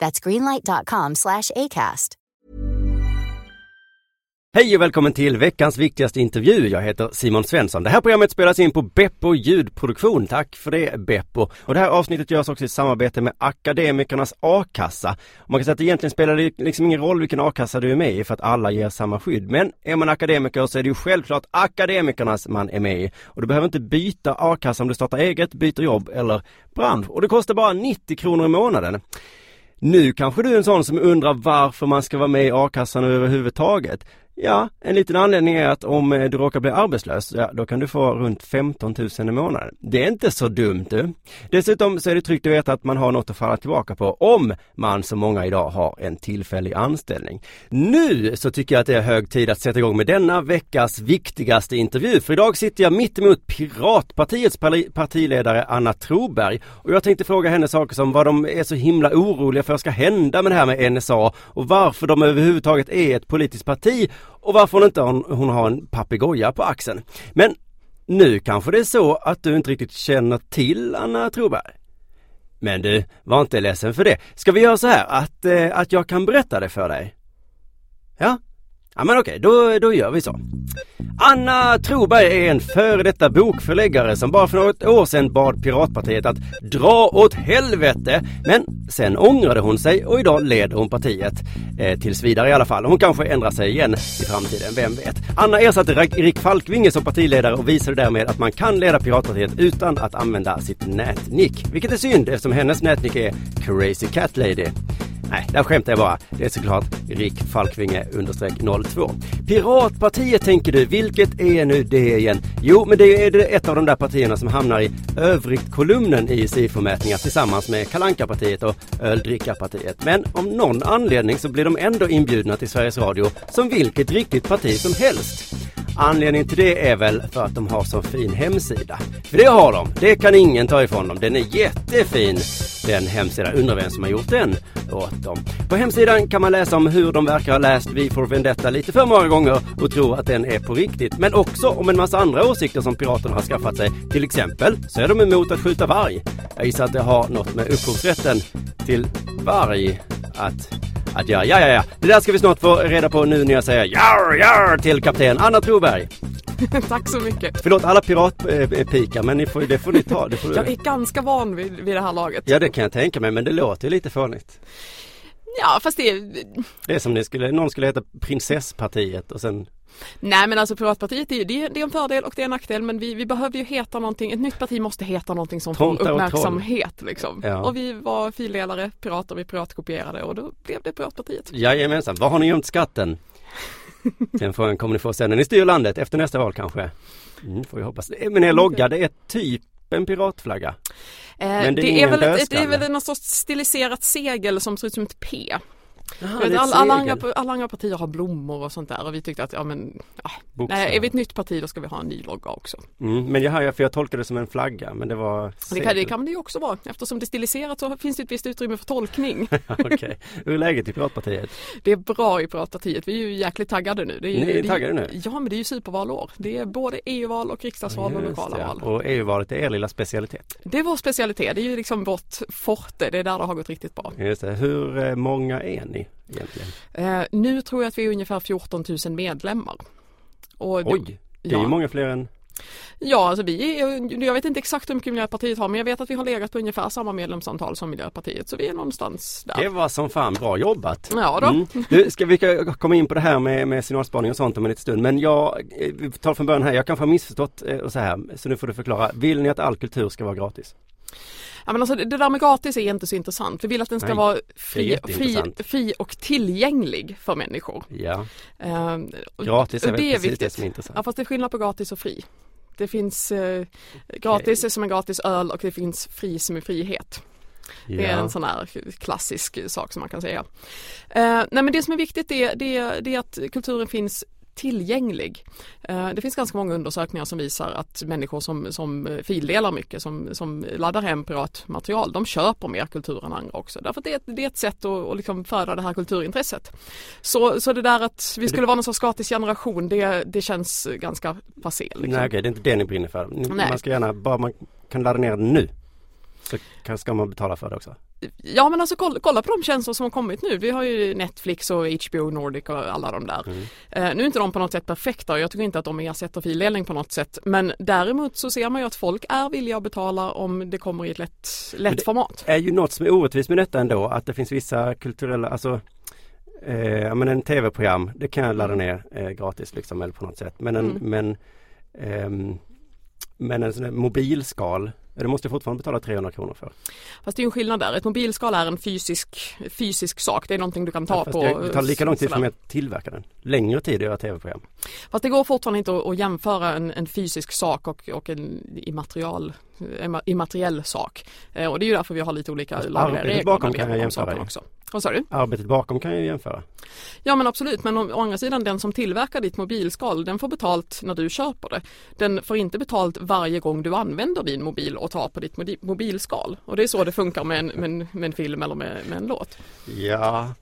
That's greenlight.com slash ACAST. Hej och välkommen till veckans viktigaste intervju. Jag heter Simon Svensson. Det här programmet spelas in på Beppo ljudproduktion. Tack för det Beppo. Och det här avsnittet görs också i samarbete med Akademikernas a-kassa. Man kan säga att egentligen spelar det liksom ingen roll vilken a-kassa du är med i för att alla ger samma skydd. Men är man akademiker så är det ju självklart Akademikernas man är med i. Och du behöver inte byta a-kassa om du startar eget, byter jobb eller bransch. Och det kostar bara 90 kronor i månaden. Nu kanske du är en sån som undrar varför man ska vara med i a-kassan överhuvudtaget. Ja, en liten anledning är att om eh, du råkar bli arbetslös, ja, då kan du få runt 15 000 i månaden. Det är inte så dumt du. Dessutom så är det tryggt att veta att man har något att falla tillbaka på om man som många idag har en tillfällig anställning. Nu så tycker jag att det är hög tid att sätta igång med denna veckas viktigaste intervju. För idag sitter jag mitt emot Piratpartiets partiledare Anna Troberg och jag tänkte fråga henne saker som vad de är så himla oroliga för ska hända med det här med NSA och varför de överhuvudtaget är ett politiskt parti och varför hon inte hon, hon har en papegoja på axeln. Men nu kanske det är så att du inte riktigt känner till Anna Troberg? Men du, var inte ledsen för det. Ska vi göra så här att, eh, att jag kan berätta det för dig? Ja? Ja men okej, då, då gör vi så. Anna Troberg är en före detta bokförläggare som bara för något år sedan bad Piratpartiet att dra åt helvete. Men sen ångrade hon sig och idag leder hon partiet. Eh, tills vidare i alla fall. Hon kanske ändrar sig igen i framtiden, vem vet. Anna ersatte Erik Falkvinge som partiledare och visade därmed att man kan leda Piratpartiet utan att använda sitt nätnick. Vilket är synd eftersom hennes nätnick är Crazy Cat Lady. Nej, där skämtar jag bara. Det är såklart Rick Falkvinge understreck 02. Piratpartiet tänker du, vilket är nu det igen? Jo, men det är ett av de där partierna som hamnar i övrigt-kolumnen i SIFO-mätningar tillsammans med Kalanka-partiet och Öldrickarpartiet. Men om någon anledning så blir de ändå inbjudna till Sveriges Radio som vilket riktigt parti som helst. Anledningen till det är väl för att de har så fin hemsida. För det har de, det kan ingen ta ifrån dem. Den är jättefin, den hemsidan. Undrar vem som har gjort den åt dem. På hemsidan kan man läsa om hur de verkar ha läst Vi får Vendetta lite för många gånger och tro att den är på riktigt. Men också om en massa andra åsikter som piraterna har skaffat sig. Till exempel så är de emot att skjuta varg. Jag gissar att det har något med upphovsrätten till varg att att göra. Ja, ja, ja. Det där ska vi snart få reda på nu när jag säger jar, jar till kapten Anna Troberg. Tack så mycket. Förlåt alla piratpikar men ni får, det får ni ta. Det får... Jag är ganska van vid, vid det här laget. Ja det kan jag tänka mig men det låter ju lite fånigt. Ja fast det Det är som det skulle, någon skulle heta Prinsesspartiet och sen Nej men alltså Piratpartiet är det är, det är en fördel och det är en nackdel men vi, vi behövde ju heta någonting, ett nytt parti måste heta någonting som får uppmärksamhet liksom. Ja. Och vi var fildelare, pirater, vi piratkopierade och då blev det Piratpartiet. Jajamensan, var har ni gömt skatten? Den frågan kommer ni få sen när ni styr landet efter nästa val kanske. Mm, får vi hoppas. Men er logga det är typ en piratflagga. Eh, det är, det är väl ett, det är väl något sorts stiliserat segel som ser ut som ett P. Aha, vet, alla, alla, andra, alla andra partier har blommor och sånt där och vi tyckte att ja men ja, nej, är vi ett nytt parti då ska vi ha en ny logga också. Mm, men jag, för jag tolkade det som en flagga men det var det kan, det kan det ju också vara eftersom det är stiliserat så finns det ett visst utrymme för tolkning. Okej, hur är läget i Piratpartiet? Det är bra i Piratpartiet, vi är ju jäkligt taggade nu. Det är, Ni är taggade nu? Ja men det är ju supervalår. Det är både EU-val och riksdagsval och lokala ja. val. Och EU-valet är er lilla specialitet? Det är vår specialitet, det är ju liksom vårt forte, det är där det har gått riktigt bra. Just det. Hur eh, många är ni? Egentligen? Eh, nu tror jag att vi är ungefär 14 000 medlemmar. Och Oj, det är ju många fler än Ja, alltså vi jag vet inte exakt hur mycket Miljöpartiet har men jag vet att vi har legat på ungefär samma medlemsantal som Miljöpartiet så vi är någonstans där. Det var som fan bra jobbat! Ja då. Mm. Du, ska vi komma in på det här med, med signalspaning och sånt om en liten stund men jag eh, vi tar från början här, jag kan få missförstått eh, och så här så nu får du förklara. Vill ni att all kultur ska vara gratis? Ja, men alltså, det där med gratis är inte så intressant. Vi vill att den ska Nej, vara fri, fri, fri och tillgänglig för människor. Ja. Uh, gratis är väl precis viktigt. det som är intressant. Ja fast det är skillnad på gratis och fri. Det finns eh, gratis är som en gratis öl och det finns fri som är frihet. Ja. Det är en sån här klassisk sak som man kan säga. Eh, nej men det som är viktigt är, det, det är att kulturen finns tillgänglig. Eh, det finns ganska många undersökningar som visar att människor som, som fildelar mycket, som, som laddar hem piratmaterial, de köper mer kultur än andra också. Därför att det är, det är ett sätt att, att liksom föda det här kulturintresset. Så, så det där att vi skulle vara någon sorts gratis generation, det, det känns ganska passé. Liksom. Nej, okay, det är inte det ni brinner för. Man ska gärna, bara man kan ladda ner den nu så ska man betala för det också? Ja men alltså kolla, kolla, på de tjänster som har kommit nu. Vi har ju Netflix och HBO Nordic och alla de där. Mm. Uh, nu är inte de på något sätt perfekta och jag tycker inte att de ersätter fildelning på något sätt. Men däremot så ser man ju att folk är villiga att betala om det kommer i ett lätt, lätt det format. är ju något som är orättvist med detta ändå att det finns vissa kulturella, alltså eh, men en tv-program det kan jag ladda ner eh, gratis liksom eller på något sätt. Men en, mm. men, eh, men en sån här mobilskal det måste jag fortfarande betala 300 kronor för. Fast det är ju en skillnad där. Ett mobilskal är en fysisk, fysisk sak. Det är någonting du kan ta ja, på. Det tar lika lång tid för mig att tillverka den. Längre tid att göra tv-program. Fast det går fortfarande inte att, att jämföra en, en, fysisk sak och, och en immaterial, immateriell sak. Eh, och det är ju därför vi har lite olika lagliga regler. bakom kan jag jämföra också. Vad sa du? Arbetet bakom kan jag jämföra. Ja men absolut men å, å andra sidan den som tillverkar ditt mobilskal den får betalt när du köper det. Den får inte betalt varje gång du använder din mobil och tar på ditt mobilskal. Och det är så det funkar med en, med en, med en film eller med, med en låt. Ja,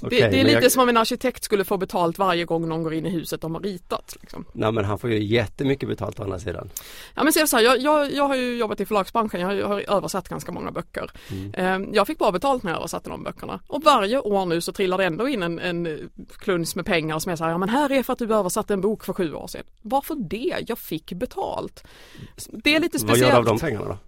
Det, det, är lite jag... som om en arkitekt skulle få betalt varje gång någon går in i huset de har ritat. Liksom. Nej men han får ju jättemycket betalt å andra sidan. Ja men så här, jag, jag, jag har ju jobbat i förlagsbranschen, jag har, jag har översatt ganska många böcker. Mm. Ehm, jag fick bra betalt när jag översatte de böckerna. Och varje år nu så trillar det ändå in en, en kluns med pengar som är så här, ja men här är för att du översatte en bok för sju år sedan. Varför det? Jag fick betalt. Det är lite speciellt. Vad gör du av de pengarna då?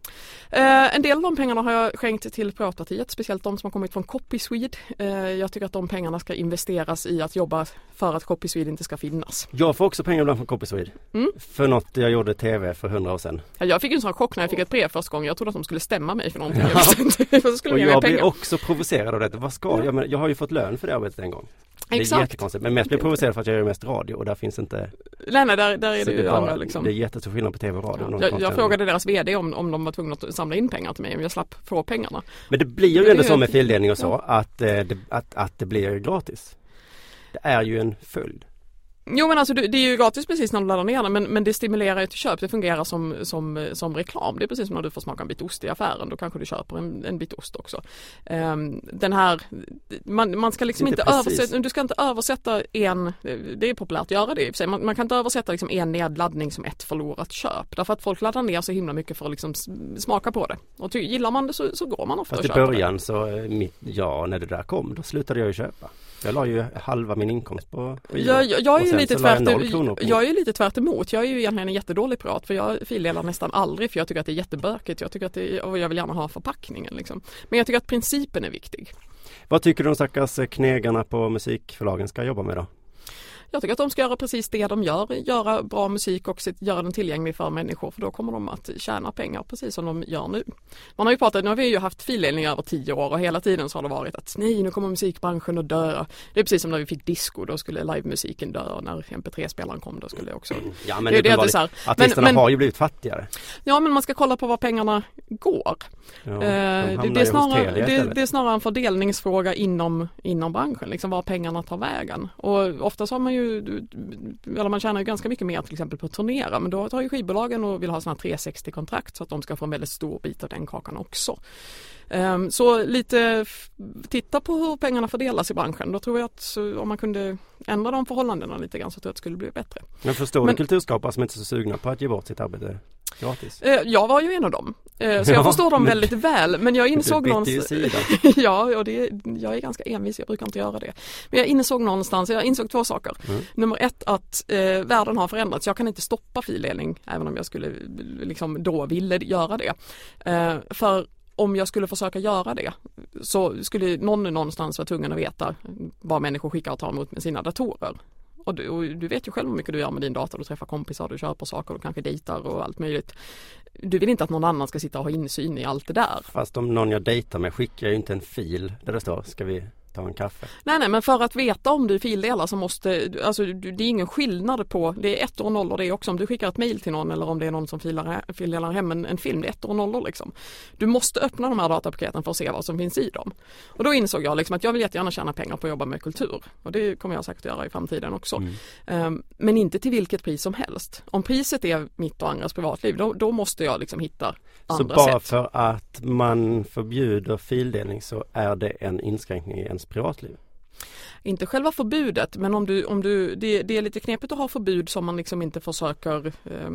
Eh, en del av de pengarna har jag skänkt till Piratpartiet, speciellt de som har kommit från Copy Swede. Eh, jag tycker att de pengarna ska investeras i att jobba för att Copy Swede inte ska finnas. Jag får också pengar ibland från Copy Swede. Mm. För något jag gjorde tv för hundra år sedan. Ja, jag fick en sån chock när jag fick ett brev första gången. Jag trodde att de skulle stämma mig för någonting. Ja. Jag och jag blir också provocerad av det. Vad ska jag? Men jag har ju fått lön för det arbetet en gång. Det är Exakt. jättekonstigt men mest blir jag provocerad för att jag gör mest radio och där finns inte Nej nej där, där är det ju andra liksom. Det är jättestor skillnad på tv och radio Jag, jag frågade deras VD om, om de var tvungna att samla in pengar till mig om jag slapp få pengarna. Men det blir ju ändå så med fildelning och så ja. att, eh, det, att, att det blir gratis. Det är ju en följd Jo men alltså det är ju gratis precis när du laddar ner den men, men det stimulerar ju till köp. Det fungerar som, som, som reklam. Det är precis som när du får smaka en bit ost i affären. Då kanske du köper en, en bit ost också. Um, den här, man, man ska liksom inte, inte översätta, du ska inte översätta en, det är populärt att göra det i och för sig. Man, man kan inte översätta liksom en nedladdning som ett förlorat köp. Därför att folk laddar ner så himla mycket för att liksom smaka på det. Och ty, gillar man det så, så går man ofta Fast och köper det. i början så, eh, mitt, ja när det där kom, då slutade jag ju köpa. Jag la ju halva min inkomst på jag, jag, jag är ju lite tvärt, jag, jag är lite tvärt emot. Jag är ju egentligen en jättedålig pirat för jag fildelar nästan aldrig för jag tycker att det är jättebökigt. Jag tycker att det och jag vill gärna ha förpackningen liksom. Men jag tycker att principen är viktig. Vad tycker du de stackars knegarna på musikförlagen ska jobba med då? Jag tycker att de ska göra precis det de gör, göra bra musik och göra den tillgänglig för människor för då kommer de att tjäna pengar precis som de gör nu. Man har ju pratat, nu har vi ju haft fildelning över tio år och hela tiden så har det varit att nej nu kommer musikbranschen att dö. Det är precis som när vi fick disco, då skulle livemusiken dö och när MP3-spelaren kom då skulle det också Ja men det, det, det, det så här. artisterna men, har ju blivit fattigare. Ja men man ska kolla på var pengarna går. Ja, de eh, det, är snarare, det, det, är snarare en fördelningsfråga inom, inom branschen, liksom var pengarna tar vägen. Och oftast har man ju ju, eller man tjänar ju ganska mycket mer till exempel på att turnera men då tar ju skivbolagen och vill ha sådana 360 kontrakt så att de ska få en väldigt stor bit av den kakan också. Um, så lite titta på hur pengarna fördelas i branschen. Då tror jag att om man kunde ändra de förhållandena lite grann så tror jag att det skulle bli bättre. Men förstår men, du kulturskapare som inte är så sugna på att ge bort sitt arbete? Gratis? Eh, jag var ju en av dem. Eh, så jag ja, förstår dem väldigt väl men jag insåg någonstans Ja, och det, jag är ganska envis, jag brukar inte göra det. Men jag insåg någonstans, jag insåg två saker. Mm. Nummer ett att eh, världen har förändrats, jag kan inte stoppa fildelning även om jag skulle liksom då ville göra det. Eh, för om jag skulle försöka göra det så skulle någon någonstans vara tvungen att veta vad människor skickar och tar emot med sina datorer. Och du, och du, vet ju själv hur mycket du gör med din dator, du träffar kompisar, du köper saker, du kanske dejtar och allt möjligt. Du vill inte att någon annan ska sitta och ha insyn i allt det där. Fast om någon jag dejtar med skickar ju inte en fil där det står, ska vi ta en kaffe. Nej nej men för att veta om du fildelar så måste, alltså det är ingen skillnad på, det är ettor och nollor det är också om du skickar ett mail till någon eller om det är någon som filar, fildelar hem en, en film, det är ettor och nollor liksom. Du måste öppna de här datapaketen för att se vad som finns i dem. Och då insåg jag liksom att jag vill jättegärna tjäna pengar på att jobba med kultur och det kommer jag säkert göra i framtiden också. Mm. Um, men inte till vilket pris som helst. Om priset är mitt och andras privatliv då, då måste jag liksom hitta andra sätt. Så bara sätt. för att man förbjuder fildelning så är det en inskränkning i ens privatliv? Inte själva förbudet men om du, om du det, det är lite knepigt att ha förbud som man liksom inte försöker eh,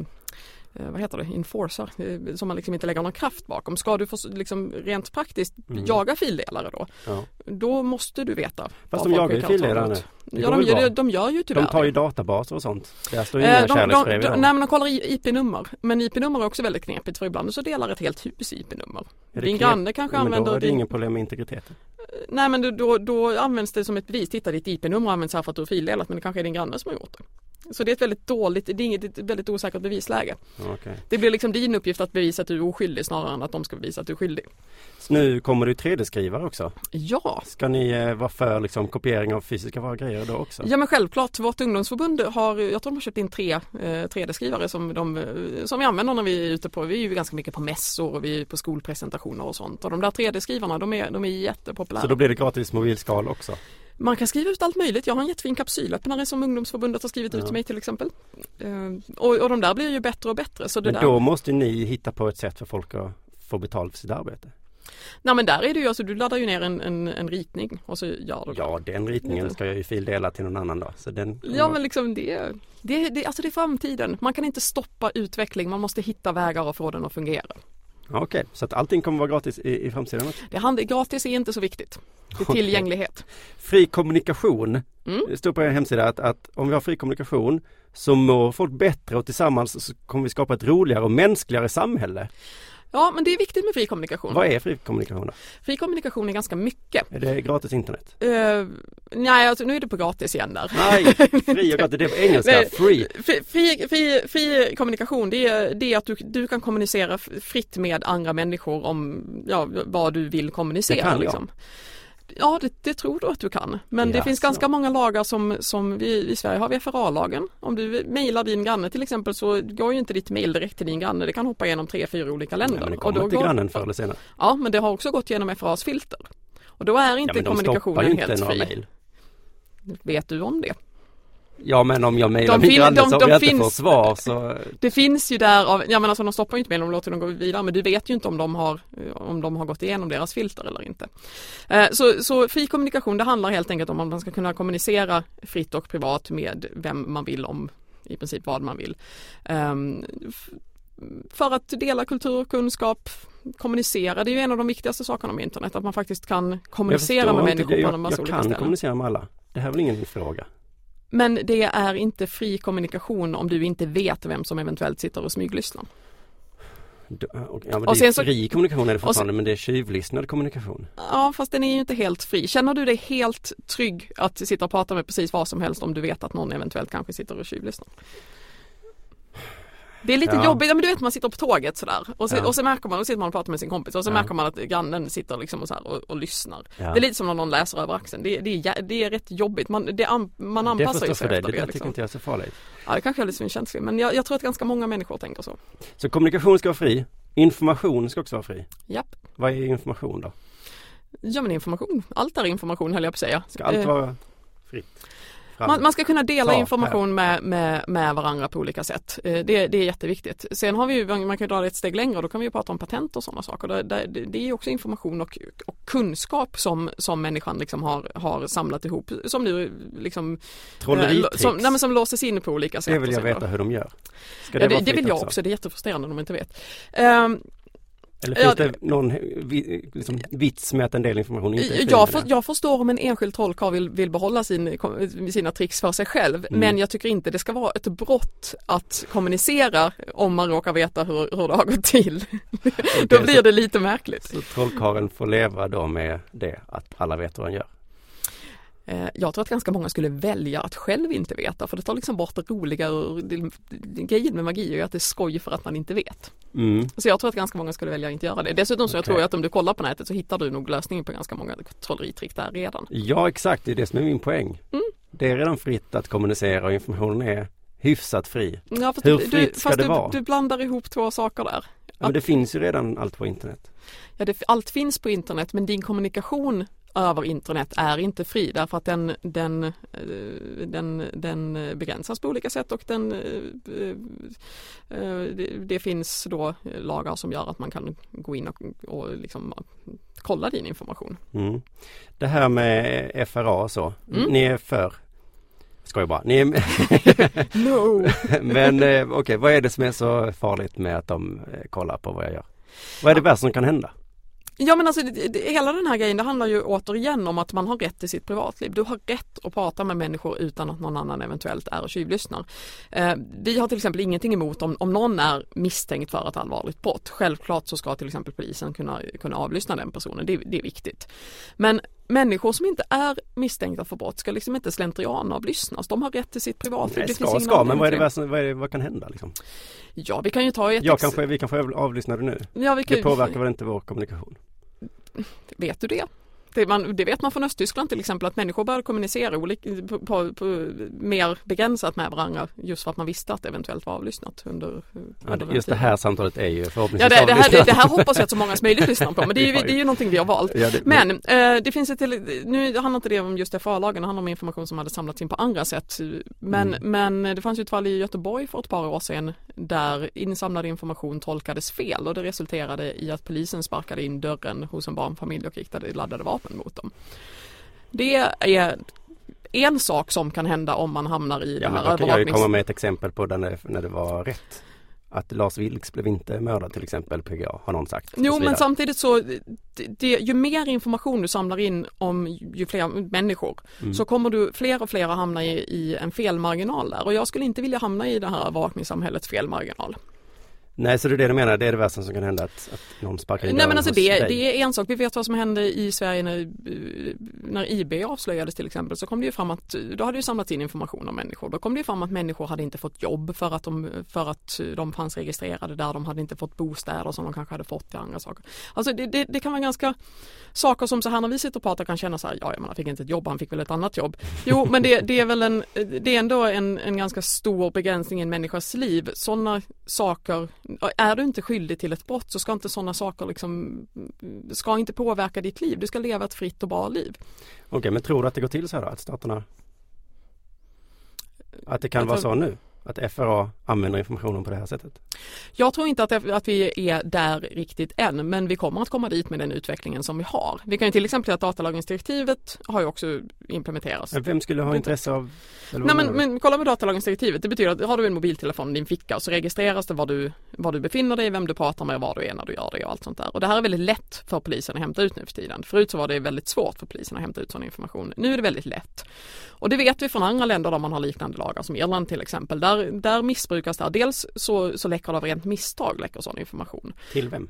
vad heter det, enforcer, eh, som man liksom inte lägger någon kraft bakom. Ska du få, liksom rent praktiskt mm. jaga fildelare då, ja. då måste du veta. Fast de jagar ju fildelare nu. Ja, de, gör, de gör ju tyvärr De tar ju databaser och sånt. Där står ju inga eh, kärleksbrev de, de, Nej men de kollar IP-nummer. Men IP-nummer är också väldigt knepigt för ibland så delar ett helt hus IP-nummer. Din granne kanske men använder... Men då är det inget problem med integriteten. Nej men då, då används det som ett bevis. Titta ditt IP-nummer används här för att du har fildelat men det kanske är din granne som har gjort det. Så det är ett väldigt dåligt, det är inget, ett väldigt osäkert bevisläge. Okay. Det blir liksom din uppgift att bevisa att du är oskyldig snarare än att de ska bevisa att du är skyldig. Så nu kommer du 3D-skrivare också? Ja! Ska ni eh, vara för liksom, kopiering av fysiska grejer då också? Ja men självklart, vårt ungdomsförbund har, jag tror de har köpt in tre eh, 3D-skrivare som, de, eh, som vi använder när vi är ute på, vi är ju ganska mycket på mässor och vi är på skolpresentationer och sånt och de där 3D-skrivarna de är, de är jättepopulära. Så då blir det gratis mobilskal också? Man kan skriva ut allt möjligt. Jag har en jättefin kapsylöppnare som ungdomsförbundet har skrivit ja. ut till mig till exempel. Uh, och, och de där blir ju bättre och bättre. Så men där... då måste ni hitta på ett sätt för folk att få betalt för sitt arbete? Nej men där är det ju alltså, du laddar ju ner en, en, en ritning och så gör du Ja den ritningen ska jag ju fildela till någon annan då. Så den ja men liksom det, det, det, alltså det är framtiden. Man kan inte stoppa utveckling, man måste hitta vägar och få den att fungera. Okej, okay, så att allting kommer vara gratis i, i framtiden? Det hand, gratis är inte så viktigt. Det är tillgänglighet. Okay. Fri kommunikation. Mm. Det står på er hemsida att, att om vi har fri kommunikation så mår folk bättre och tillsammans så kommer vi skapa ett roligare och mänskligare samhälle. Ja men det är viktigt med fri kommunikation. Vad är fri kommunikation då? Fri kommunikation är ganska mycket. Är det gratis internet? Uh, nej alltså nu är det på gratis igen där. Nej, fri och gratis, det är på engelska, nej, free. Fri, fri, fri, kommunikation det är, det är att du, du kan kommunicera fritt med andra människor om ja, vad du vill kommunicera. Det kan liksom. Ja, det, det, tror du att du kan. Men yes, det finns ganska många lagar som, som vi i Sverige har vi FRA-lagen. Om du mejlar din granne till exempel så går ju inte ditt mejl direkt till din granne. Det kan hoppa igenom tre, fyra olika länder. Ja, men det kommer och då till går, grannen förr eller senare. Ja, men det har också gått genom FRAs filter. Och då är inte ja, kommunikationen helt fri. Mail. Vet du om det? Ja men om jag mejlar min granne de, så de, jag inte får svar så Det finns ju där av, ja men alltså de stoppar ju inte mejlen, de låter dem gå vidare men du vet ju inte om de har om de har gått igenom deras filter eller inte. Eh, så, så fri kommunikation det handlar helt enkelt om att man ska kunna kommunicera fritt och privat med vem man vill om i princip vad man vill. Um, för att dela kultur och kunskap, kommunicera, det är ju en av de viktigaste sakerna med internet, att man faktiskt kan kommunicera med människor på en massa olika ställen. Jag kan kommunicera med alla. Det här är väl ingen fråga? Men det är inte fri kommunikation om du inte vet vem som eventuellt sitter och smyglyssnar. Ja, men och det är fri kommunikation är det fortfarande men det är tjuvlyssnad kommunikation. Ja fast den är ju inte helt fri. Känner du dig helt trygg att sitta och prata med precis vad som helst om du vet att någon eventuellt kanske sitter och tjuvlyssnar? Det är lite ja. jobbigt, men du vet man sitter på tåget sådär och så, ja. och så märker man, och sitter man och pratar med sin kompis och så ja. märker man att grannen sitter liksom och, så och, och, lyssnar. Det är lite som när någon läser över axeln, det, det, är, det är rätt jobbigt, man, det, man anpassar ju sig efter det. Det, det liksom. tycker inte jag är så farligt. Ja det kanske är lite svinkänsligt men jag, jag tror att ganska många människor tänker så. Så kommunikation ska vara fri, information ska också vara fri? Japp. Vad är information då? Ja men information, allt är information höll jag på att säga. Ska allt eh. vara fritt? Man, man, ska kunna dela information med, med, med varandra på olika sätt. Eh, det, det är jätteviktigt. Sen har vi ju, man kan dra det ett steg längre och då kan vi prata om patent och sådana saker. Det, det, det är också information och, och, kunskap som, som människan liksom har, har samlat ihop som nu liksom Trolleritricks. Som, nej, som låses in på olika sätt. Det vill jag veta hur de gör. Ja, det, det vill jag också. också. Det är jättefrustrerande om de inte vet. Um, eller finns ja, det någon liksom, vits med att en del information inte är jag, för, jag förstår om en enskild trollkarl vill, vill behålla sin, sina tricks för sig själv mm. men jag tycker inte det ska vara ett brott att kommunicera om man råkar veta hur, hur det har gått till. Okay, då blir så, det lite märkligt. Så trollkarlen får leva då med det att alla vet hur han gör? Eh, jag tror att ganska många skulle välja att själv inte veta för det tar liksom bort det roliga grejen med magi är att det är skoj för att man inte vet. Mm. Så jag tror att ganska många skulle välja att inte göra det. Dessutom så okay. jag tror jag att om du kollar på nätet så hittar du nog lösningen på ganska många trolleritrick där redan. Ja exakt, det är det som är min poäng. Mm. Det är redan fritt att kommunicera och informationen är hyfsat fri. Ja, Hur du, fritt ska det du, vara? Du blandar ihop två saker där. Ja, men det finns ju redan allt på internet. Ja, det, allt finns på internet men din kommunikation över internet är inte fri därför att den, den, eh, den, den begränsas på olika sätt och den, eh, eh, det finns då lagar som gör att man kan gå in och, och liksom kolla din information. Mm. Det här med FRA och så, mm. ni är för Skojar bara. Ni är no! Men okej, okay, vad är det som är så farligt med att de kollar på vad jag gör? Vad är det värsta som kan hända? Ja men alltså det, det, hela den här grejen det handlar ju återigen om att man har rätt till sitt privatliv. Du har rätt att prata med människor utan att någon annan eventuellt är och tjuvlyssnar. Eh, vi har till exempel ingenting emot om, om någon är misstänkt för ett allvarligt brott. Självklart så ska till exempel polisen kunna, kunna avlyssna den personen, det, det är viktigt. Men människor som inte är misstänkta för brott ska liksom inte slentrian avlyssnas. De har rätt till sitt privatliv. Nej, ska, ska, men vad, är det, vad, är det, vad kan hända liksom? Ja, vi kan ju ta ett... Jag kanske, vi kanske avlyssnar det nu. Ja, vi kan... Det påverkar väl inte vår kommunikation? Vet du det? Det, man, det, vet man från Östtyskland till exempel att människor började kommunicera olika, på, på, på, mer begränsat med varandra just för att man visste att det eventuellt var avlyssnat under, ja, under Just det här samtalet är ju förhoppningsvis ja, det, det, här, det, det, här hoppas jag att så många som möjligt lyssnar på men det är ju, det är ju någonting vi har valt. Ja, men eh, det finns ett till, nu handlar inte det om just FA-lagen, det handlar om information som hade samlats in på andra sätt. Men, mm. men det fanns ju ett fall i Göteborg för ett par år sedan där insamlad information tolkades fel och det resulterade i att polisen sparkade in dörren hos en barnfamilj och riktade laddade vapen vapen mot dem. Det är en sak som kan hända om man hamnar i ja, det här övervaknings... Jag kan komma med ett exempel på det, när det var rätt. Att Lars Vilks blev inte mördad till exempel, PGA, har någon sagt. Jo men samtidigt så, det, ju mer information du samlar in om ju fler människor mm. så kommer du fler och fler att hamna i, i en felmarginal där och jag skulle inte vilja hamna i det här övervakningssamhällets felmarginal. Nej, så det är det du menar, det är det värsta som kan hända att, att någon sparkar in Nej men alltså det, det är en sak, vi vet vad som hände i Sverige när, när IB avslöjades till exempel så kom det ju fram att då hade ju samlats in information om människor. Då kom det ju fram att människor hade inte fått jobb för att de, för att de fanns registrerade där, de hade inte fått bostäder som de kanske hade fått till andra saker. Alltså det, det, det kan vara ganska saker som så här när vi sitter och pratar kan känna så här, ja men han fick inte ett jobb, han fick väl ett annat jobb. Jo men det, det är väl en, det är ändå en, en ganska stor begränsning i en människas liv. Sådana saker är du inte skyldig till ett brott så ska inte sådana saker liksom, ska inte påverka ditt liv. Du ska leva ett fritt och bra liv. Okej, men tror du att det går till så här då, att staterna att det kan jag vara tror... så nu? Att FRA använder informationen på det här sättet? Jag tror inte att, att vi är där riktigt än men vi kommer att komma dit med den utvecklingen som vi har. Vi kan ju till exempel att datalagringsdirektivet har ju också implementerats. Vem skulle ha intresse av? Nej men, men kolla med datalagringsdirektivet. Det betyder att har du en mobiltelefon i din ficka så registreras det var du, var du befinner dig, vem du pratar med, var du är när du gör det och allt sånt där. Och det här är väldigt lätt för polisen att hämta ut nu för tiden. Förut så var det väldigt svårt för polisen att hämta ut sån information. Nu är det väldigt lätt. Och det vet vi från andra länder där man har liknande lagar som Irland till exempel. Där, där missbrukas det här. Dels så, så läcker det av rent misstag läcker sån information. Till vem?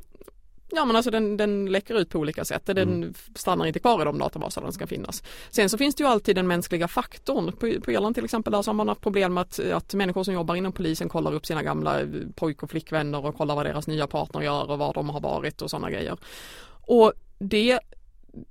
Ja men alltså den, den läcker ut på olika sätt. Den mm. stannar inte kvar i de databaser den ska finnas. Sen så finns det ju alltid den mänskliga faktorn. På, på Irland till exempel där så har man haft problem med att, att människor som jobbar inom polisen kollar upp sina gamla pojk och flickvänner och kollar vad deras nya partner gör och var de har varit och sådana grejer. Och det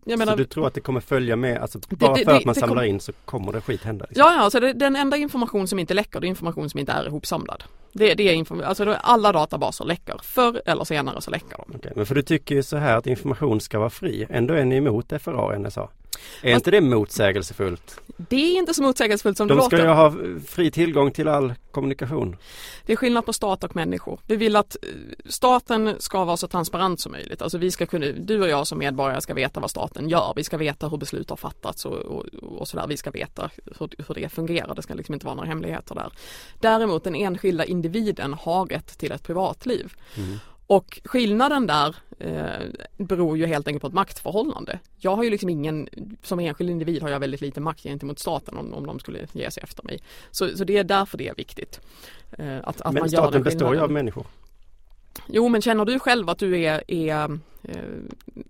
menar, så du tror att det kommer följa med, alltså bara det, det, för att man samlar kom... in så kommer det skit hända? Liksom. Ja, ja, alltså det, den enda information som inte läcker det är information som inte är ihopsamlad. Det, det är information, alltså alla databaser läcker, förr eller senare så läcker de. Okay, men för du tycker ju så här att information ska vara fri, ändå är ni emot FRA och NSA? Är inte det motsägelsefullt? Det är inte så motsägelsefullt som De det låter. De ska ju ha fri tillgång till all kommunikation. Det är skillnad på stat och människor. Vi vill att eh, staten ska vara så transparent som möjligt. Alltså vi ska kunna, du och jag som medborgare ska veta vad staten gör. Vi ska veta hur beslut har fattats och, och, och sådär. Vi ska veta hur, hur det fungerar. Det ska liksom inte vara några hemligheter där. Däremot den enskilda individen har rätt till ett privatliv. Mm. Och skillnaden där eh, beror ju helt enkelt på ett maktförhållande. Jag har ju liksom ingen, som enskild individ har jag väldigt lite makt gentemot staten om, om de skulle ge sig efter mig. Så, så det är därför det är viktigt. Eh, att, att men staten består ju av människor. Jo men känner du själv att du är, är eh,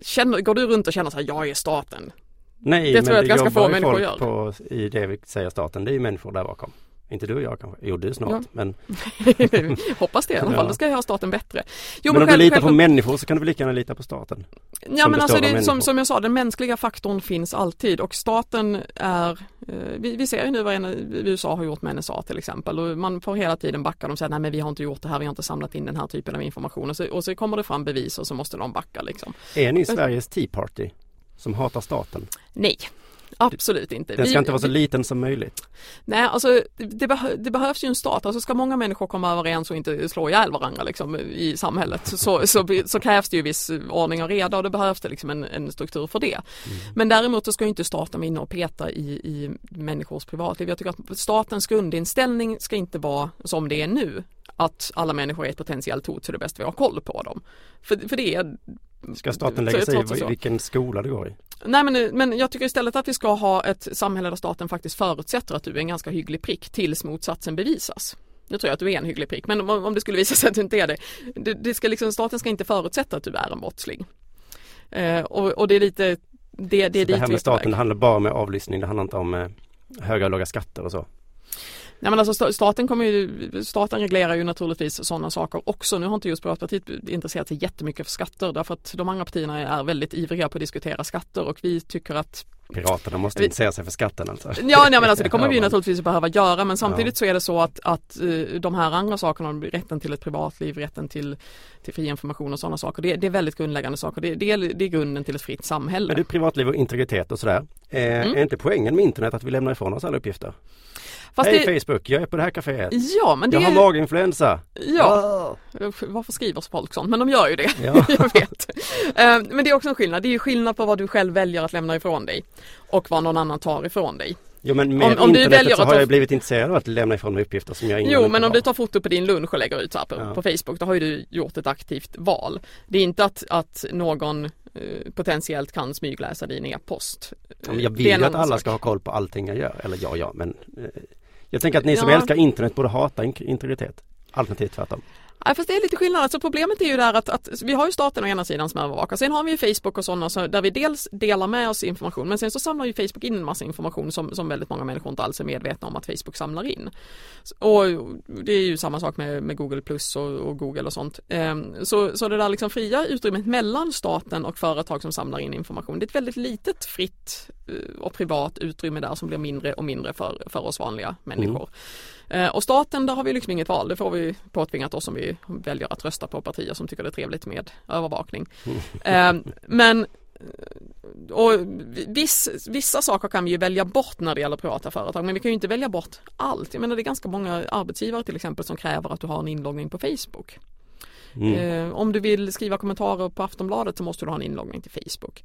känner, går du runt och känner så här, jag är staten? Nej, det tror jag att ganska få människor gör. På, I det vi säger staten, det är ju människor där bakom. Inte du och jag kanske? Jo du snart ja. men Hoppas det i alla fall, ja. då ska jag ha staten bättre. Jo, men, men om själv, du litar själv... på människor så kan du väl lika gärna lita på staten? Ja men alltså det, som, som jag sa, den mänskliga faktorn finns alltid och staten är eh, vi, vi, ser ju nu vad USA har gjort med NSA till exempel och man får hela tiden backa. De säger nej men vi har inte gjort det här, vi har inte samlat in den här typen av information och så, och så kommer det fram bevis och så måste de backa liksom. Är ni Sveriges Tea Party? Som hatar staten? Nej, Absolut inte. Den ska vi, inte vara så liten som möjligt. Nej, alltså det, beh det, behövs ju en stat. Alltså ska många människor komma överens och inte slå ihjäl varandra liksom, i samhället så, så, så, krävs det ju viss ordning och reda och det behövs det liksom en, en struktur för det. Mm. Men däremot så ska inte staten vara inne och peta i, i människors privatliv. Jag tycker att statens grundinställning ska inte vara som det är nu att alla människor är ett potentiellt hot så det är bäst vi har koll på dem. För, för det är Ska staten lägga sig i vilken skola du går i? Nej men, men jag tycker istället att vi ska ha ett samhälle där staten faktiskt förutsätter att du är en ganska hygglig prick tills motsatsen bevisas. Nu tror jag att du är en hygglig prick men om, om det skulle visa sig att du inte är det, det, det ska liksom, staten ska inte förutsätta att du är en brottsling. Eh, och, och, det är lite det, det är Så det här med staten det handlar bara om avlyssning, det handlar inte om eh, höga och låga skatter och så? Nej men alltså staten kommer ju, staten reglerar ju naturligtvis sådana saker också. Nu har inte just Piratpartiet intresserat sig jättemycket för skatter därför att de andra partierna är väldigt ivriga på att diskutera skatter och vi tycker att Piraterna måste intressera sig för skatten alltså. Ja, nej, men alltså det kommer vi naturligtvis behöva göra men samtidigt ja. så är det så att, att uh, de här andra sakerna, rätten till ett privatliv, rätten till, till fri information och sådana saker, det, det är väldigt grundläggande saker. Det, det, är, det är grunden till ett fritt samhälle. Men det privatliv och integritet och sådär. Eh, mm. Är inte poängen med internet att vi lämnar ifrån oss alla uppgifter? Fast Hej. Facebook, jag är på det här kaféet. Ja, men det... Jag har maginfluensa. Ja, oh. varför skriver folk sånt? Men de gör ju det. Ja. jag vet. Uh, men det är också en skillnad. Det är skillnad på vad du själv väljer att lämna ifrån dig och vad någon annan tar ifrån dig. Jo men med om, om internetet du väljer så har jag blivit intresserad av att lämna ifrån mig uppgifter som jag inte Jo men om har. du tar foto på din lunch och lägger ut så här på, ja. på Facebook då har ju du gjort ett aktivt val. Det är inte att, att någon Eh, potentiellt kan smygläsa din e-post. Ja, jag vill ju att alla sak. ska ha koll på allting jag gör. Eller ja, ja, men eh, jag tänker att ni som ja. älskar internet borde hata integritet. Alternativt tvärtom. Ja, fast det är lite skillnad. Alltså problemet är ju där att, att vi har ju staten å ena sidan som övervakar. Sen har vi ju Facebook och sådana så där vi dels delar med oss information men sen så samlar ju Facebook in en massa information som, som väldigt många människor inte alls är medvetna om att Facebook samlar in. Och det är ju samma sak med, med Google Plus och, och Google och sånt. Ehm, så, så det där liksom fria utrymmet mellan staten och företag som samlar in information. Det är ett väldigt litet fritt eh, och privat utrymme där som blir mindre och mindre för, för oss vanliga människor. Mm. Eh, och staten, där har vi liksom inget val. Det får vi påtvingat oss om vi väljer att rösta på partier som tycker det är trevligt med övervakning. Mm. Men eh, och viss, vissa saker kan vi ju välja bort när det gäller privata företag men vi kan ju inte välja bort allt. Jag menar det är ganska många arbetsgivare till exempel som kräver att du har en inloggning på Facebook. Mm. Eh, om du vill skriva kommentarer på Aftonbladet så måste du ha en inloggning till Facebook.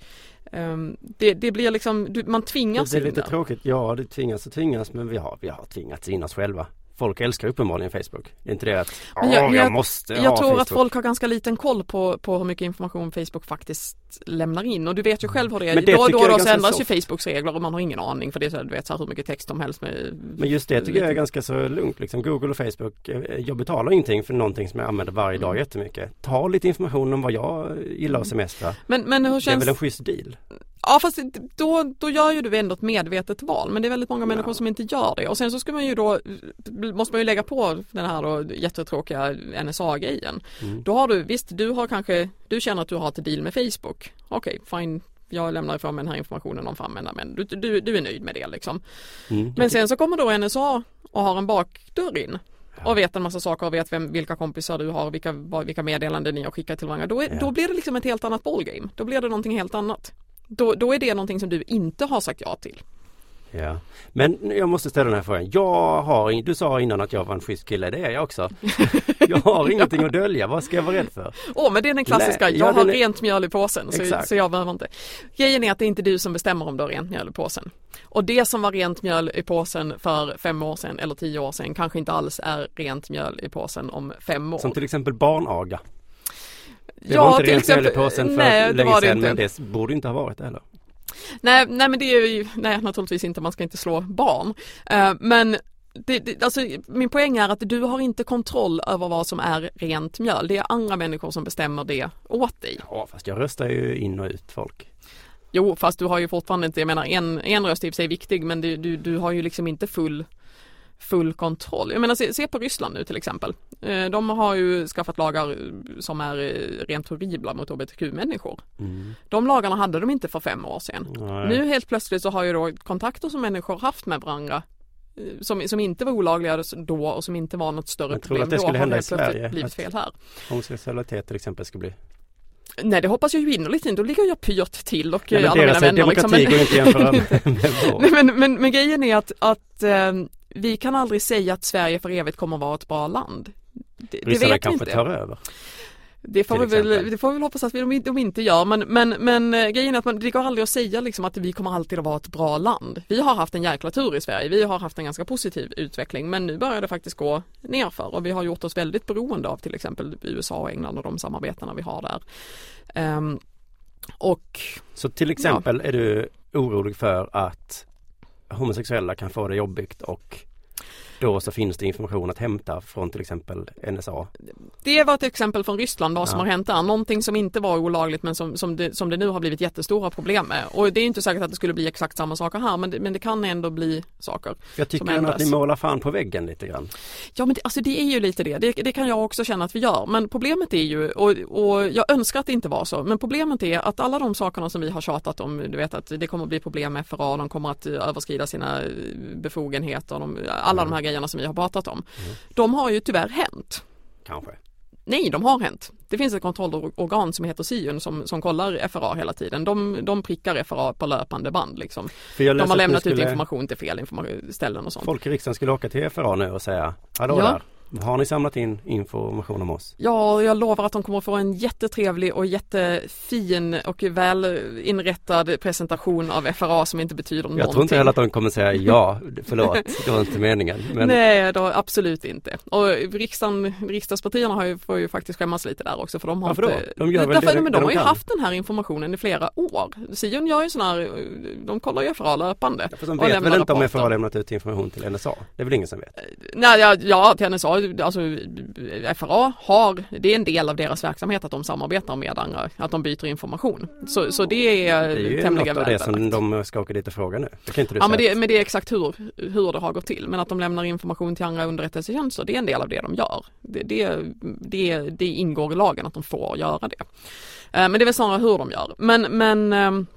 Eh, det, det, blir liksom, du, man tvingas Det är lite tråkigt, ja det tvingas och tvingas men vi har, vi har tvingats in oss själva folk älskar uppenbarligen Facebook. Det är inte det att jag, jag, jag, måste Jag ha tror Facebook. att folk har ganska liten koll på, på hur mycket information Facebook faktiskt lämnar in och du vet ju själv hur det är. Men det då och då, då så ändras ju Facebooks regler och man har ingen aning för det är så, du vet så här, hur mycket text som helst med Men just det tycker jag är ganska så lugnt liksom. Google och Facebook. Eh, jag betalar ingenting för någonting som jag använder varje dag mm. jättemycket. Ta lite information om vad jag gillar att semestra. Men, men hur känns... Det är väl en schysst deal? Ja fast då, då gör ju du ändå ett medvetet val men det är väldigt många ja. människor som inte gör det och sen så ska man ju då måste man ju lägga på den här då jättetråkiga NSA-grejen. Mm. Då har du, visst du har kanske, du känner att du har ett deal med Facebook. Okej, okay, fine jag lämnar ifrån mig den här informationen om får använda men du, du, du är nöjd med det liksom. Mm. Men sen så kommer då NSA och har en bakdörr in och vet en massa saker och vet vem, vilka kompisar du har, vilka, vilka meddelanden ni har skickat till varandra. Då, är, ja. då blir det liksom ett helt annat ballgame. Då blir det någonting helt annat. då, då är det någonting som du inte har sagt ja till. Ja, men jag måste ställa den här frågan. Jag har, du sa innan att jag var en schysst kille, det är jag också. Jag har ingenting att dölja, vad ska jag vara rädd för? Åh, oh, men det är den klassiska, Lä, jag har är... rent mjöl i påsen så, så, jag behöver inte. Grejen är att det är inte du som bestämmer om du har rent mjöl i påsen. Och det som var rent mjöl i påsen för fem år sedan eller tio år sedan kanske inte alls är rent mjöl i påsen om fem år. Som till exempel barnaga. Det ja, var inte rent mjöl i påsen för nej, länge sedan men det borde inte ha varit det heller. Nej, nej men det är ju, nej naturligtvis inte, man ska inte slå barn. Uh, men det, det, alltså, min poäng är att du har inte kontroll över vad som är rent mjöl. Det är andra människor som bestämmer det åt dig. Ja, fast jag röstar ju in och ut folk. Jo, fast du har ju fortfarande inte, jag menar en, en röst är i sig viktig men du, du, du har ju liksom inte full full kontroll. Jag menar se, se, på Ryssland nu till exempel. Eh, de har ju skaffat lagar som är eh, rent horribla mot hbtq-människor. Mm. De lagarna hade de inte för fem år sedan. Nej. Nu helt plötsligt så har ju då kontakter som människor haft med varandra eh, som, som inte var olagliga då och som inte var något större problem att det skulle hända i Sverige? blivit fel här. Homosexualitet till exempel ska bli Nej det hoppas jag ju innerligt inte, då ligger jag pyrt till och ja, alla mina vänner. Liksom. Demokrati går inte jämföra med, med vår. men, men, men grejen är att, att vi kan aldrig säga att Sverige för evigt kommer att vara ett bra land. Det, Ryssarna det kanske inte. tar över. Det får, vi väl, det får vi väl hoppas att vi, de, de inte gör men, men, men eh, grejen är att man, det går aldrig att säga liksom att vi kommer alltid att vara ett bra land. Vi har haft en jäkla tur i Sverige, vi har haft en ganska positiv utveckling men nu börjar det faktiskt gå nerför och vi har gjort oss väldigt beroende av till exempel USA och England och de samarbetena vi har där. Um, och Så till exempel ja. är du orolig för att homosexuella kan få det jobbigt och då så finns det information att hämta från till exempel NSA. Det var ett exempel från Ryssland vad som har hänt där. Någonting som inte var olagligt men som, som, det, som det nu har blivit jättestora problem med. Och det är inte säkert att det skulle bli exakt samma saker här men det, men det kan ändå bli saker. Jag tycker ändå att ni målar fan på väggen lite grann. Ja men det, alltså det är ju lite det. det. det. kan jag också känna att vi gör. Men problemet är ju, och, och jag önskar att det inte var så, men problemet är att alla de sakerna som vi har tjatat om, du vet att det kommer att bli problem med FRA, de kommer att överskrida sina befogenheter, de, alla mm. de här grejerna som vi har pratat om. Mm. De har ju tyvärr hänt. Kanske. Nej, de har hänt. Det finns ett kontrollorgan som heter SIUN som, som kollar FRA hela tiden. De, de prickar FRA på löpande band liksom. De har lämnat ut information till fel ställen och sånt. Folk i riksdagen skulle åka till FRA nu och säga Hallå ja. där, har ni samlat in information om oss? Ja, jag lovar att de kommer att få en jättetrevlig och jättefin och väl inrättad presentation av FRA som inte betyder någonting. Jag tror inte heller att de kommer säga ja, förlåt, det var inte meningen. Men... Nej, då, absolut inte. Och riksdagen, riksdagspartierna har ju, får ju faktiskt skämmas lite där också för de har Varför inte... då? De gör väl Därför, det, men de har ju haft den här informationen i flera år. Sion gör ju sån här, de kollar ju FRA löpande. Ja, för de vet väl inte om FRA har lämnat ut information till NSA? Det är väl ingen som vet? Nej, ja, ja till NSA alltså FRA har, det är en del av deras verksamhet att de samarbetar med andra, att de byter information. Så, så det är, det är ju något av det som de ska åka dit och fråga nu. Det kan inte du ja men det, men det är exakt hur, hur det har gått till. Men att de lämnar information till andra underrättelsetjänster, det är en del av det de gör. Det, det, det, det ingår i lagen att de får göra det. Eh, men det är väl snarare hur de gör. Men, men ehm,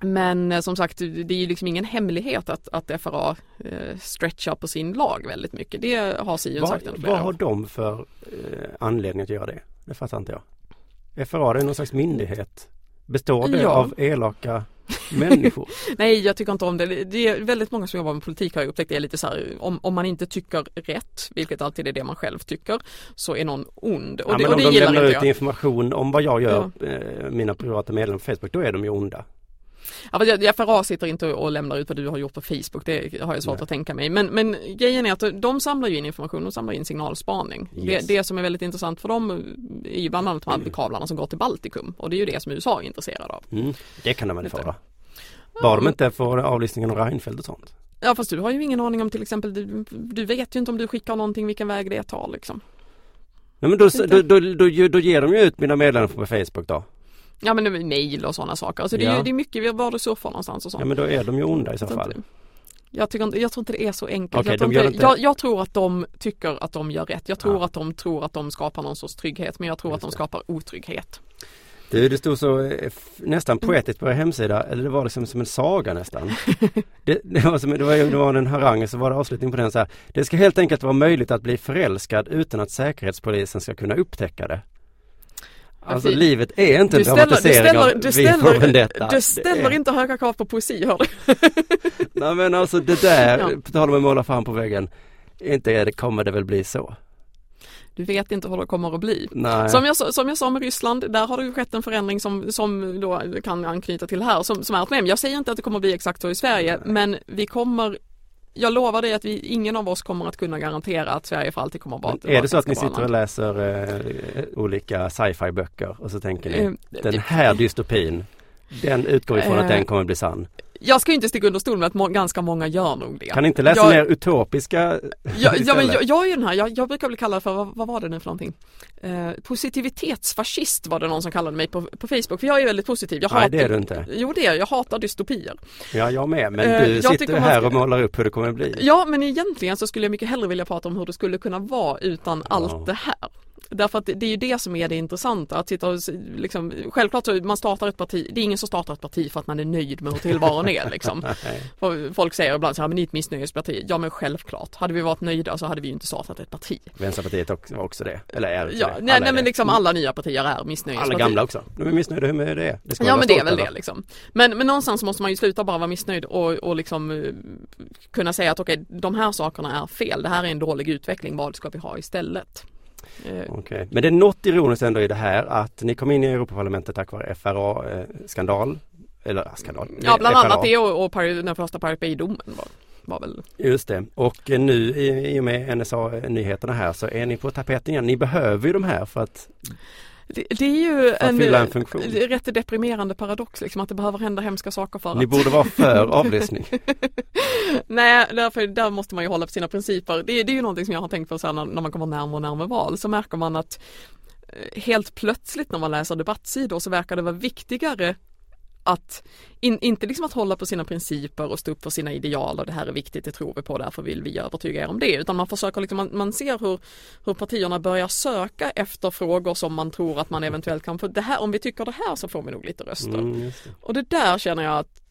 men eh, som sagt, det är ju liksom ingen hemlighet att, att FRA eh, stretchar på sin lag väldigt mycket. Det har Sion sagt under flera Vad har de för eh, anledning att göra det? Det fattar inte jag. FRA det är någon slags myndighet. Består det ja. av elaka människor? Nej, jag tycker inte om det. Det är väldigt många som jobbar med politik har jag upptäckt det är lite så här om, om man inte tycker rätt, vilket alltid är det man själv tycker, så är någon ond. Och ja, det, men om och det de lämnar ut jag. information om vad jag gör, ja. eh, mina privata medlemmar på Facebook, då är de ju onda. Ja, FRA sitter inte och lämnar ut vad du har gjort på Facebook, det har jag svårt Nej. att tänka mig. Men, men grejen är att de samlar ju in information, de samlar in signalspaning. Yes. Det, det, som är väldigt intressant för dem är ju bland annat de här kablarna som går till Baltikum och det är ju det som USA är intresserade av. Mm. Det kan de väl då? Var de inte för avlyssningen av Reinfeldt och sånt? Ja fast du har ju ingen aning om till exempel, du, du vet ju inte om du skickar någonting vilken väg det tar liksom. Nej men då, då, då, då, då ger de ju ut mina meddelanden på Facebook då? Ja men mejl och sådana saker. Alltså det, är, det är mycket var du surfar någonstans och sånt. Ja men då är de ju onda i så fall. Jag, tycker inte, jag tror inte det är så enkelt. Okay, jag, tror inte, inte... Jag, jag, tror att de tycker att de gör rätt. Jag tror ja. att de tror att de skapar någon sorts trygghet men jag tror Just att de skapar otrygghet. Du, det stod så eh, nästan poetiskt på er hemsida, eller det var liksom som en saga nästan. det, det, var som, det, var, det var en harang, så var det avslutning på den så här. Det ska helt enkelt vara möjligt att bli förälskad utan att Säkerhetspolisen ska kunna upptäcka det. Alltså livet är inte en dramatisering du ställer, vendetta. Du ställer inte höga krav på poesi hör du. Nej men alltså det där, ja. på tal om att måla fan på väggen, inte det, kommer det väl bli så? Du vet inte hur det kommer att bli. Nej. Som, jag, som jag sa med Ryssland, där har det ju skett en förändring som, som då kan anknyta till här som, som är ett problem. Jag säger inte att det kommer att bli exakt så i Sverige Nej. men vi kommer jag lovar dig att vi, ingen av oss kommer att kunna garantera att Sverige för alltid kommer att vara Är det så att ni sitter och läser eh, olika sci-fi böcker och så tänker ni, eh, den här dystopin, den utgår ifrån eh, att den kommer att bli sann? Jag ska inte sticka under stol med att må ganska många gör nog det. Kan inte läsa jag, mer utopiska Ja, ja men jag, jag är den här, jag, jag brukar bli kallad för, vad, vad, var det nu för någonting? Eh, positivitetsfascist var det någon som kallade mig på, på Facebook, för jag är väldigt positiv. Jag Nej hatar, det är du inte. Jo det är jag, hatar dystopier. Ja jag med, men eh, du sitter här och målar upp hur det kommer att bli. Ja men egentligen så skulle jag mycket hellre vilja prata om hur det skulle kunna vara utan ja. allt det här. Därför att det är ju det som är det intressanta att sitta och liksom, självklart så man startar ett parti, det är ingen som startar ett parti för att man är nöjd med hur tillvaron är liksom. Folk säger ibland så här, men ni är ett missnöjesparti. Ja men självklart, hade vi varit nöjda så hade vi ju inte startat ett parti. Vänsterpartiet var också det, eller är Ja, det? nej, nej men liksom alla nya partier är missnöjespartier. Alla gamla också, de är missnöjda hur med det det Ja men det är väl det liksom. Men, men någonstans måste man ju sluta bara vara missnöjd och, och liksom uh, kunna säga att okej, okay, de här sakerna är fel, det här är en dålig utveckling, vad ska vi ha istället? Eh, okay. Men det är något ironiskt ändå i det här att ni kom in i Europaparlamentet tack vare FRA-skandal. Eller skandal. Ja bland FRA. annat det och, och den första Pirate Bay-domen var, var väl. Just det och nu i och med NSA-nyheterna här så är ni på tapeten igen. Ni behöver ju de här för att det, det, är ju en, en rätt deprimerande paradox liksom att det behöver hända hemska saker för Ni att... borde vara för avlyssning. Nej, därför där måste man ju hålla på sina principer. Det, det är ju någonting som jag har tänkt på sen när, när man kommer närmare och närmare val så märker man att eh, helt plötsligt när man läser debattsidor så verkar det vara viktigare att in, inte liksom att hålla på sina principer och stå upp för sina ideal och det här är viktigt, det tror vi på, därför vill vi övertyga er om det. Utan man försöker liksom, man, man ser hur, hur partierna börjar söka efter frågor som man tror att man eventuellt kan få, det här, om vi tycker det här så får vi nog lite röster. Mm, det. Och det där känner jag att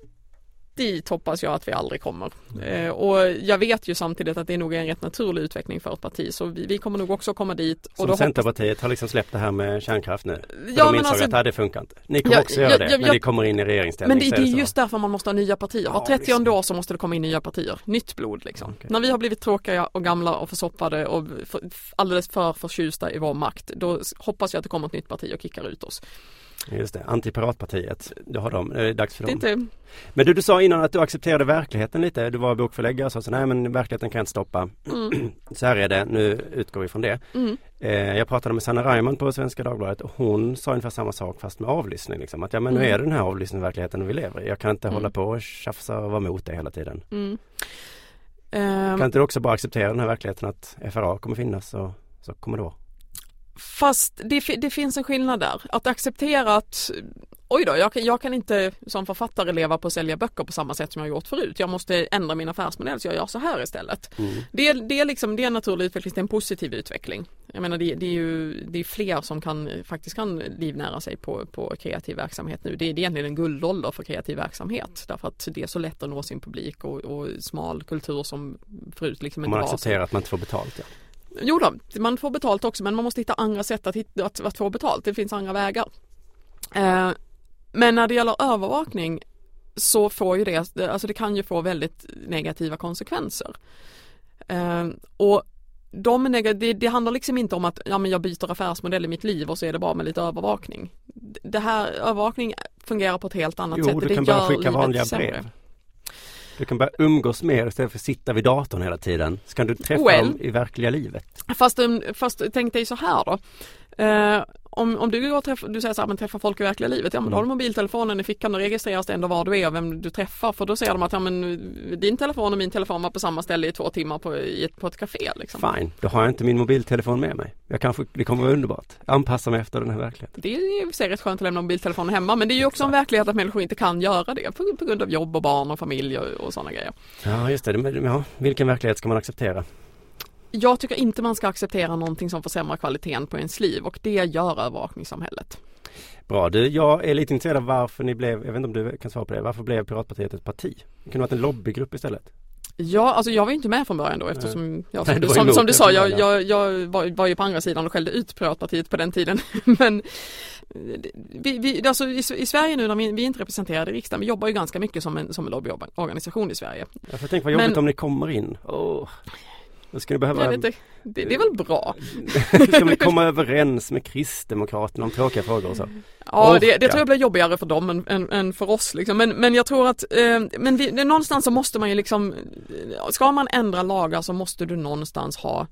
dit hoppas jag att vi aldrig kommer. Eh, och jag vet ju samtidigt att det är nog en rätt naturlig utveckling för ett parti så vi, vi kommer nog också komma dit. Som och Centerpartiet hoppas... har liksom släppt det här med kärnkraft nu. ja, de insåg alltså, att det hade funkar inte. Ni kommer ja, också göra ja, det ja, när ni kommer in i regeringsställning. Men det, det är just därför man måste ha nya partier. Var 30 år så måste det komma in nya partier. Nytt blod liksom. Okay. När vi har blivit tråkiga och gamla och försoppade och för, alldeles för förtjusta i vår makt då hoppas jag att det kommer ett nytt parti och kickar ut oss. Just det, Antipiratpartiet, det har de, det är dags för dem. Inte... Men du, du sa innan att du accepterade verkligheten lite, du var bokförläggare och sa så nej men verkligheten kan jag inte stoppa. Mm. så här är det, nu utgår vi från det. Mm. Eh, jag pratade med Sanna Reimann på Svenska Dagbladet och hon sa ungefär samma sak fast med avlyssning. Liksom. Att ja men nu mm. är det den här avlyssningsverkligheten vi lever i. Jag kan inte mm. hålla på och tjafsa och vara mot det hela tiden. Um... Kan inte du också bara acceptera den här verkligheten att FRA kommer finnas och så kommer det vara? Fast det, det, finns en skillnad där. Att acceptera att oj då, jag, jag, kan inte som författare leva på att sälja böcker på samma sätt som jag gjort förut. Jag måste ändra min affärsmodell så jag gör så här istället. Mm. Det, det, är liksom, det är en naturlig utveckling, det är en positiv utveckling. Jag menar det, det, är ju det är fler som kan, faktiskt kan livnära sig på, på kreativ verksamhet nu. Det, är egentligen en guldålder för kreativ verksamhet därför att det är så lätt att nå sin publik och, och smal kultur som förut liksom inte. Man accepterar att man inte får betalt ja. Jo då, man får betalt också men man måste hitta andra sätt att, hitta, att, att få betalt. Det finns andra vägar. Eh, men när det gäller övervakning så får ju det, alltså det kan ju få väldigt negativa konsekvenser. Eh, och de det, det, handlar liksom inte om att ja, men jag byter affärsmodell i mitt liv och så är det bra med lite övervakning. Det här övervakning fungerar på ett helt annat jo, sätt. Jo, du kan bara skicka vanliga brev. Du kan bara umgås mer istället för att sitta vid datorn hela tiden. Så kan du träffa well, dem i verkliga livet. Fast, fast tänk dig så här då. Uh, om, om du träffar, du säger så här, men träffa folk i verkliga livet, ja men då har du mm. mobiltelefonen i fickan och registreras det ändå var du är och vem du träffar för då ser de att ja men din telefon och min telefon var på samma ställe i två timmar på, i ett, på ett café liksom. Fine, då har jag inte min mobiltelefon med mig. Jag kanske, det kommer vara underbart. Anpassa mig efter den här verkligheten. Det är sig rätt skönt att lämna mobiltelefonen hemma men det är ju också en verklighet att människor inte kan göra det på, på grund av jobb och barn och familj och, och sådana grejer. Ja just det, ja, vilken verklighet ska man acceptera? Jag tycker inte man ska acceptera någonting som försämrar kvaliteten på ens liv och det gör övervakningssamhället. Bra du, jag är lite intresserad av varför ni blev, jag vet inte om du kan svara på det, varför blev Piratpartiet ett parti? Det kunde varit en lobbygrupp istället? Ja, alltså jag var inte med från början då eftersom jag, som, Nej, som, som, du sa, jag, jag, jag var, var, ju på andra sidan och skällde ut Piratpartiet på den tiden. men, vi, vi, alltså i, i, Sverige nu när vi, vi är inte representerade i riksdagen, vi jobbar ju ganska mycket som en, som en lobbyorganisation i Sverige. Jag får tänka vad jobbigt Men, om ni kommer in. Oh. Då ska ni behöva... Det, det, det, är väl bra. ska ni komma överens med Kristdemokraterna om tråkiga frågor och så? Ja, det, det, tror jag blir jobbigare för dem än, än, än för oss liksom. Men, men jag tror att, eh, men vi, någonstans så måste man ju liksom, ska man ändra lagar så måste du någonstans ha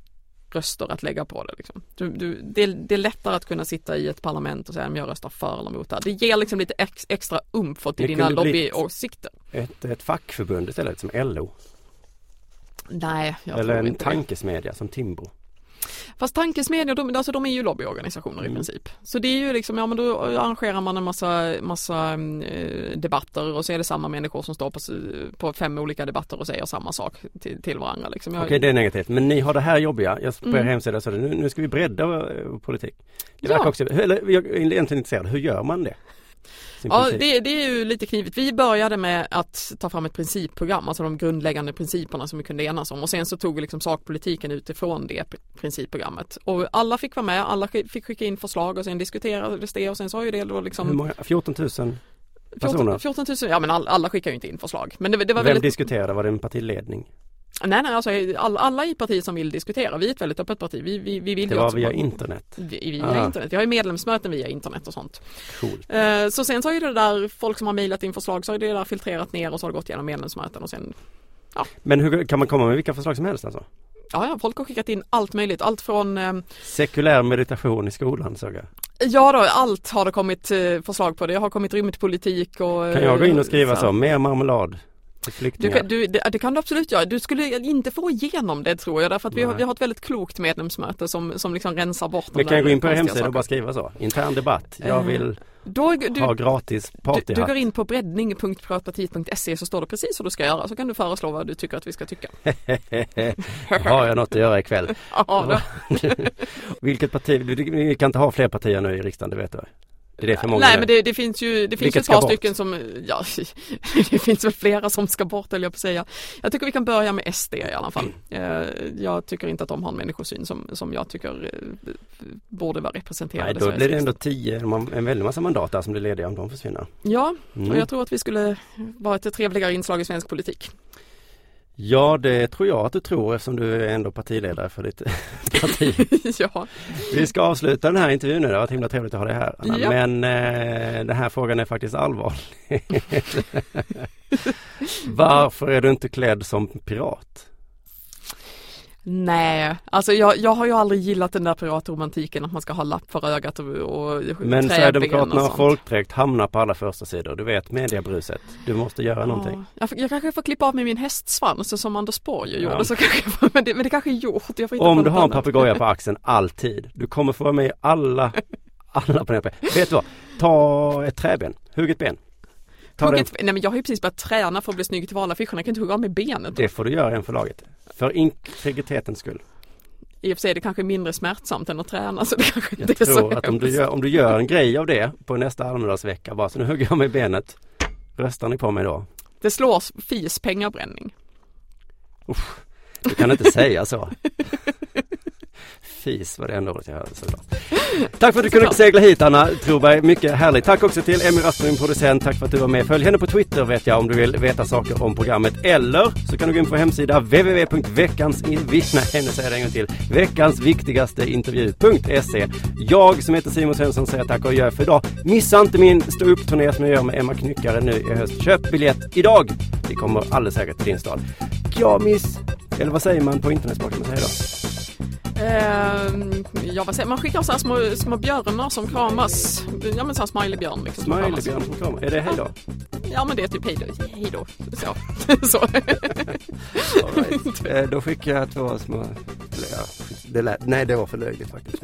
röster att lägga på det. Liksom. Du, du, det, det, är lättare att kunna sitta i ett parlament och säga att jag röstar för eller emot det här. Det ger liksom lite ex, extra umf åt dina lobbyåsikter. Ett, ett fackförbund istället som LO. Nej, jag Eller en tankesmedja som Timbro. Fast tankesmedjor, de, alltså de är ju lobbyorganisationer mm. i princip. Så det är ju liksom, ja men då arrangerar man en massa, massa äh, debatter och så är det samma människor som står på, på fem olika debatter och säger samma sak till, till varandra. Liksom. Jag... Okej, det är negativt. Men ni har det här jobbiga. Jag på mm. er hemsida så nu, nu ska vi bredda vår politik. Det ja. också, eller jag är egentligen intresserad, hur gör man det? Ja, det, det, är ju lite knivigt. Vi började med att ta fram ett principprogram, alltså de grundläggande principerna som vi kunde enas om och sen så tog vi liksom sakpolitiken utifrån det principprogrammet. Och alla fick vara med, alla fick skicka in förslag och sen diskuterades det och sen så har ju det då liksom Hur många? 14 000? Personer? 14 000, ja men all, alla skickar ju inte in förslag. Men det, det var Vem väldigt... diskuterade? Var det en partiledning? Nej, nej, alltså alla, alla i partiet som vill diskutera, vi är ett väldigt öppet parti. Vi, vi, vi vill det var via internet? Vi, via ah. internet. Vi har ju medlemsmöten via internet och sånt. Cool. Eh, så sen så har ju det där, folk som har mejlat in förslag, så har det där filtrerat ner och så har det gått igenom medlemsmöten och sen, ja. Men hur kan man komma med vilka förslag som helst alltså? Ja, ja, folk har skickat in allt möjligt, allt från eh, Sekulär meditation i skolan såg jag. Ja då, allt har det kommit eh, förslag på. Det har kommit rymdpolitik och Kan jag gå in och skriva så, så mer marmelad? Du, du, det, kan du absolut göra. Du skulle inte få igenom det tror jag därför att vi har, vi har ett väldigt klokt medlemsmöte som, som liksom rensar bort Men kan gå in på er hemsida och bara skriva så? Intern debatt. Jag eh, vill då, du, ha gratis partyhatt. Du, du går in på breddning.piratpartiet.se så står det precis vad du ska göra så kan du föreslå vad du tycker att vi ska tycka. har jag något att göra ikväll? Ja, Vilket parti? Vi kan inte ha fler partier nu i riksdagen, det vet du? Det är för många Nej men det, det, finns ju, det finns ju ett par stycken som, ja det finns väl flera som ska bort eller jag på säga. Jag tycker vi kan börja med SD i alla fall. Eh, jag tycker inte att de har en människosyn som, som jag tycker eh, borde vara representerade. Nej då blir det ändå tio, en väldig massa mandat där som blir lediga om de försvinner. Ja, mm. och jag tror att vi skulle vara ett trevligare inslag i svensk politik. Ja det tror jag att du tror eftersom du är ändå partiledare för ditt parti. ja. Vi ska avsluta den här intervjun nu, det har varit himla trevligt att ha dig här. Ja. Men eh, den här frågan är faktiskt allvarlig. Varför är du inte klädd som pirat? Nej, alltså jag, jag har ju aldrig gillat den där piratromantiken att man ska ha lapp för ögat och, och Men Sverigedemokraterna och folkdräkt hamnar på alla första sidor. Du vet mediebruset. Du måste göra ja, någonting. Jag, jag kanske får klippa av med min hästsvans som Anders Borg gjorde. Ja. Så kanske men, det, men det kanske är gjort. Jag får Om du har en papegoja på axeln alltid. Du kommer få vara med i alla, alla på den Vet du vad? Ta ett träben, hugg ett ben. Hugget, nej men jag har ju precis börjat träna för att bli snygg till valaffischerna. Jag kan inte hugga av mig benet. Det får du göra en för laget. För integritetens skull. I och för sig är det kanske mindre smärtsamt än att träna så det kanske inte jag är tror att om du, gör, om du gör en grej av det på nästa Almedalsvecka bara så nu hugger jag mig benet. Röstar ni på mig då? Det slår FIS pengabränning. Usch, du kan inte säga så. Precis var det enda ordet jag hörde såklart. Tack för att du kunde segla hit Anna Troberg, mycket härligt. Tack också till Emmy Rasmus, producent. Tack för att du var med. Följ henne på Twitter vet jag om du vill veta saker om programmet. Eller så kan du gå in på hemsida www.veckans, nej nu säger jag det en gång till, veckans viktigaste intervju.se. Jag som heter Simon Svensson säger tack och gör för idag. Missa inte min stå upp-turné som jag gör med Emma Knyckare nu i höst. Köp biljett idag! Vi kommer alldeles säkert till din stad. Kjamis! Eller vad säger man på internetspråk? Man säger då? Uh, ja, vad säger man? skickar så här små, små björnar som kramas. Ja men såhär smileybjörn liksom. Smileybjörn som kramas. Är det hejdå? Ja men det är typ hejdå. Hejdå. Så. så. right. eh, då skickar jag två små... Ja, det lät... Nej det var för löjligt faktiskt.